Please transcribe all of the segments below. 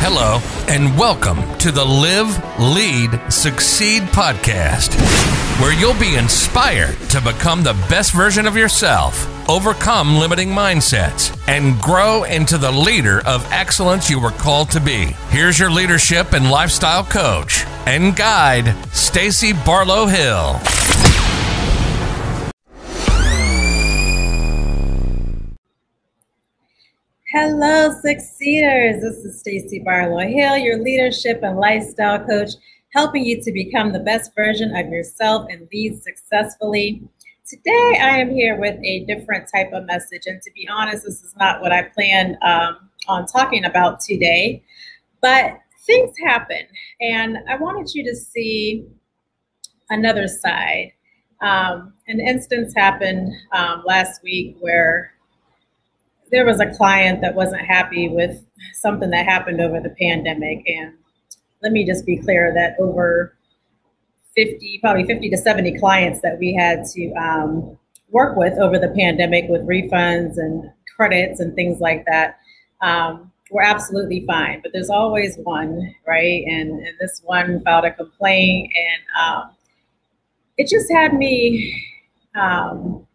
Hello, and welcome to the Live, Lead, Succeed podcast, where you'll be inspired to become the best version of yourself, overcome limiting mindsets, and grow into the leader of excellence you were called to be. Here's your leadership and lifestyle coach and guide, Stacy Barlow Hill. Hello, Succeeders. This is Stacy Barlow Hill, your leadership and lifestyle coach, helping you to become the best version of yourself and lead successfully. Today, I am here with a different type of message. And to be honest, this is not what I planned um, on talking about today, but things happen. And I wanted you to see another side. Um, an instance happened um, last week where there was a client that wasn't happy with something that happened over the pandemic. And let me just be clear that over 50, probably 50 to 70 clients that we had to um, work with over the pandemic with refunds and credits and things like that um, were absolutely fine. But there's always one, right? And, and this one filed a complaint, and um, it just had me um,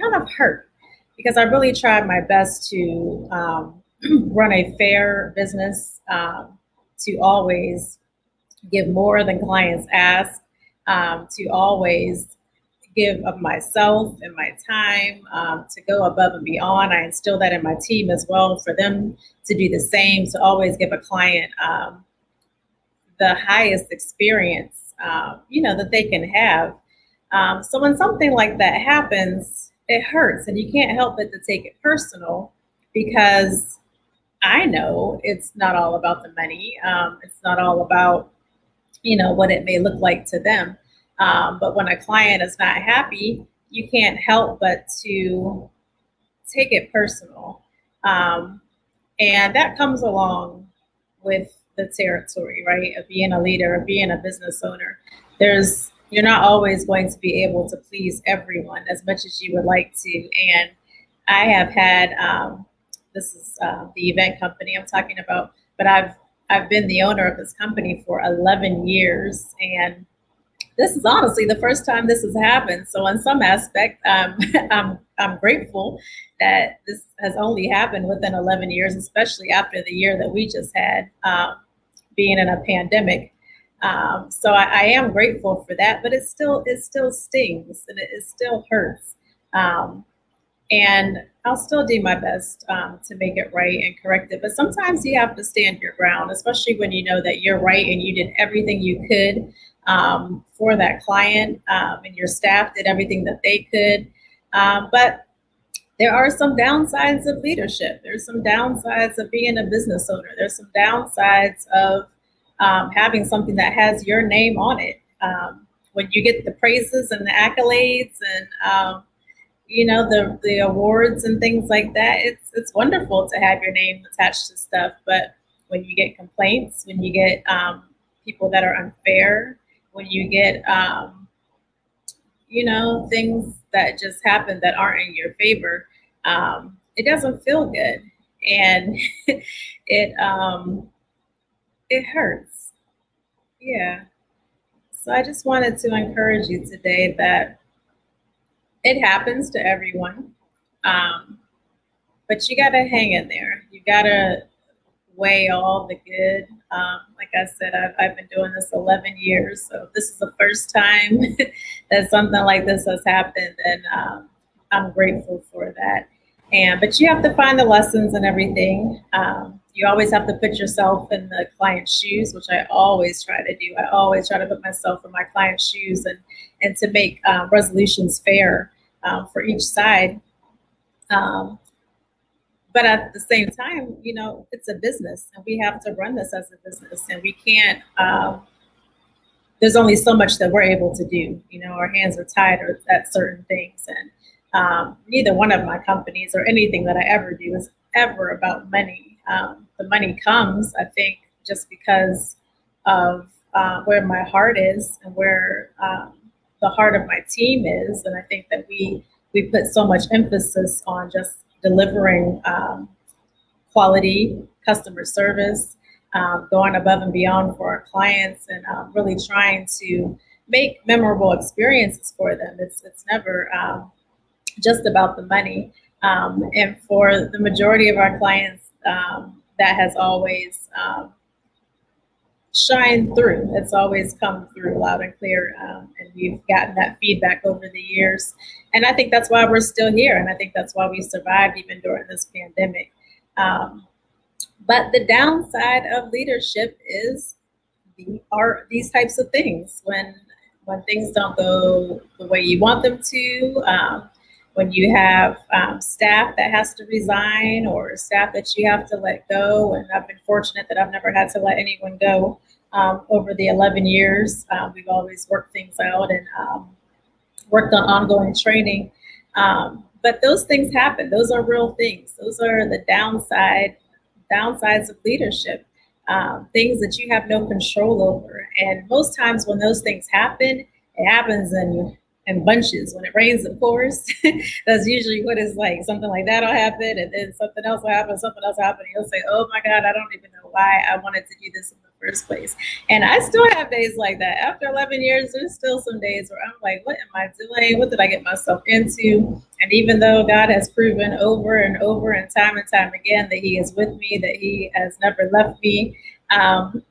kind of hurt because I really tried my best to um, run a fair business, um, to always give more than clients ask, um, to always give of myself and my time, um, to go above and beyond. I instill that in my team as well for them to do the same, to always give a client um, the highest experience, uh, you know, that they can have. so when something like that happens, it hurts and you can't help but to take it personal because I know it's not all about the money. Um, it's not all about, you know, what it may look like to them. Um, but when a client is not happy, you can't help but to take it personal. Um, and that comes along with the territory, right? Of being a leader, of being a business owner. There's you're not always going to be able to please everyone as much as you would like to. And I have had um, this is uh, the event company I'm talking about, but I've I've been the owner of this company for 11 years, and this is honestly the first time this has happened. So, in some aspect, um, I'm I'm grateful that this has only happened within 11 years, especially after the year that we just had, um, being in a pandemic. Um, so I, I, am grateful for that, but it still it still stings and it, it still hurts. Um, and I'll still do my best um, to make it right and correct it. But sometimes you have to stand your ground, especially when you know that you're right and you did everything you could um, for that client, um, and your staff did everything that they could. Um, but there are some downsides of leadership. There's some downsides of being a business owner. There's some downsides of um, having something that has your name on it. Um, when you get the praises and the accolades and um, you know the the awards and things like that, it's it's wonderful to have your name attached to stuff. But when you get complaints, when you get um, people that are unfair, when you get um, you know things that just happen that aren't in your favor, um, it doesn't feel good, and it um, it hurts. Yeah. So I just wanted to encourage you today that it happens to everyone. Um, but you got to hang in there. You got to weigh all the good. Um, like I said, I've, I've, been doing this 11 years. So this is the first time that something like this has happened. And um, I'm grateful for that. And, but you have to find the lessons and everything. Um, you always have to put yourself in the client's shoes, which I always try to do. I always try to put myself in my client's shoes and and to make uh, resolutions fair um, for each side. Um, but at the same time, you know, it's a business, and we have to run this as a business, and we can't. Um, there's only so much that we're able to do. You know, our hands are tied at certain things, and um, neither one of my companies or anything that I ever do is ever about money um, the money comes, I think, just because of uh, where my heart is and where um, the heart of my team is. And I think that we we put so much emphasis on just delivering um, quality customer service, um, going above and beyond for our clients, and um, really trying to make memorable experiences for them. It's it's never um, just about the money. Um, and for the majority of our clients, um, that has always um, shined through. It's always come through loud and clear. Um, and we've gotten that feedback over the years. And I think that's why we're still here. And I think that's why we survived even during this pandemic. Um, but the downside of leadership is the, are these types of things when when things don't go the way you want them to, um, when you have um, staff that has to resign or staff that you have to let go. And I've been fortunate that I've never had to let anyone go um, over the 11 years. Um, we've always worked things out and um, worked on ongoing training. Um, but those things happen. Those are real things. Those are the downside downsides of leadership. Um, things that you have no control over. And most times when those things happen, it happens in in bunches. When it rains, of course, that's usually what it's like. Something like that'll happen, and then something else will happen, something else will happen. You'll say, "Oh my God, I don't even know why I wanted to do this in the first place." And I still have days like that. After 11 years, there's still some days where I'm like, "What am I doing? What did I get myself into?" And even though God has proven over and over and time and time again that He is with me, that He has never left me. Um,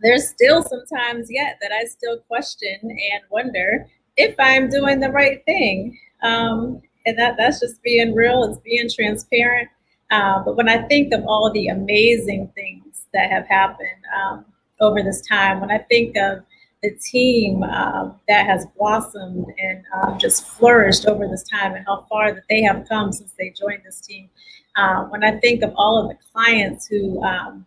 there's still sometimes yet that I still question and wonder if I'm doing the right thing. Um, and that, that's just being real, it's being transparent. Uh, but when I think of all the amazing things that have happened um, over this time, when I think of the team um, that has blossomed and um, just flourished over this time and how far that they have come since they joined this team, uh, when I think of all of the clients who um,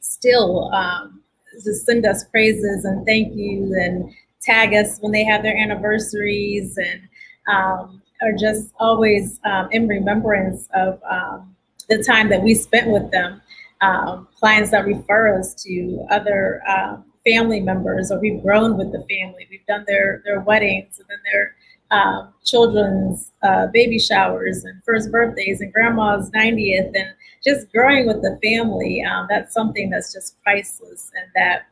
still um, just send us praises and thank you and tag us when they have their anniversaries and um, are just always um, in remembrance of um, the time that we spent with them. Um, clients that refer us to other uh, family members, or we've grown with the family. We've done their their weddings and then their um, children's uh, baby showers and first birthdays and grandma's 90th and just growing with the family. Um, that's something that's just priceless and that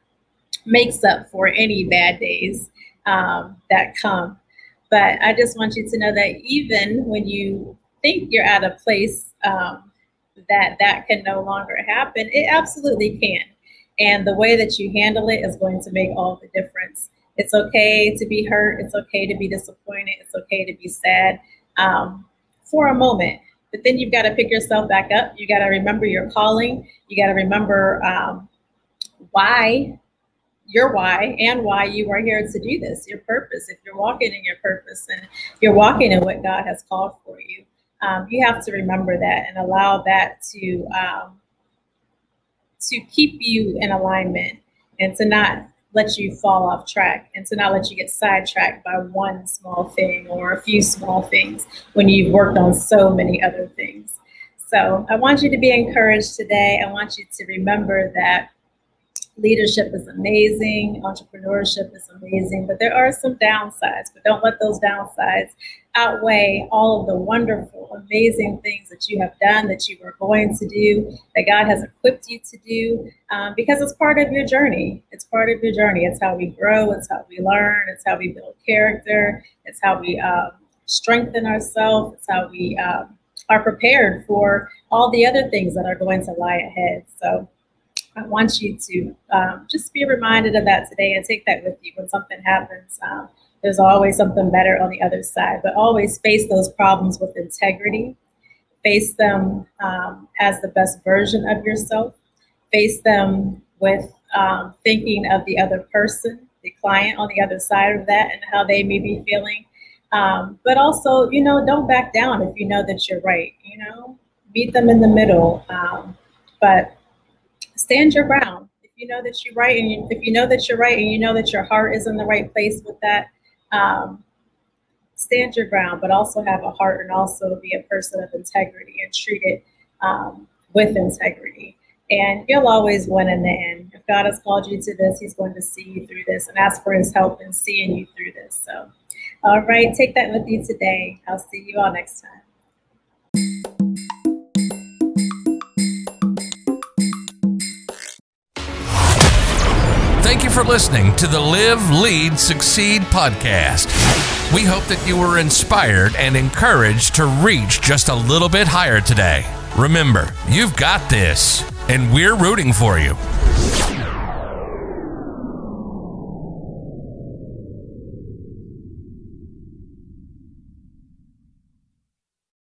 makes up for any bad days um, that come. But I just want you to know that even when you think you're at a place um, that that can no longer happen, it absolutely can. And the way that you handle it is going to make all the difference. It's okay to be hurt. It's okay to be disappointed. It's okay to be sad um, for a moment. But then you've got to pick yourself back up. You got to remember your calling. You got to remember um, why your why and why you are here to do this, your purpose. If you're walking in your purpose and you're walking in what God has called for you, um, you have to remember that and allow that to um, to keep you in alignment and to not let you fall off track and to not let you get sidetracked by one small thing or a few small things when you've worked on so many other things. So I want you to be encouraged today. I want you to remember that leadership is amazing, entrepreneurship is amazing, but there are some downsides. But don't let those downsides outweigh all of the wonderful, amazing things that you have done, that you are going to do, that God has equipped you to do, um, because it's part of your journey. It's part of your journey. It's how we grow, it's how we learn, it's how we build character, it's how we um, strengthen ourselves, it's how we um, are prepared for all the other things that are going to lie ahead. So, I want you to um, just be reminded of that today and take that with you when something happens. Um, there's always something better on the other side, but always face those problems with integrity. Face them um, as the best version of yourself. Face them with um, thinking of the other person, the client on the other side of that, and how they may be feeling. Um, but also, you know, don't back down if you know that you're right. You know, meet them in the middle. Um, but stand your ground. If you know that you're right, and you, if you know that you're right, and you know that your heart is in the right place with that, um, stand your ground. But also have a heart, and also be a person of integrity, and treat it um, with integrity. And you'll always win in the end. If God has called you to this, He's going to see you through this, and ask for His help in seeing you through this. So, all right, take that with you today. I'll see you all next time. Thank you for listening to the Live, Lead, Succeed podcast. We hope that you were inspired and encouraged to reach just a little bit higher today. Remember, you've got this, and we're rooting for you.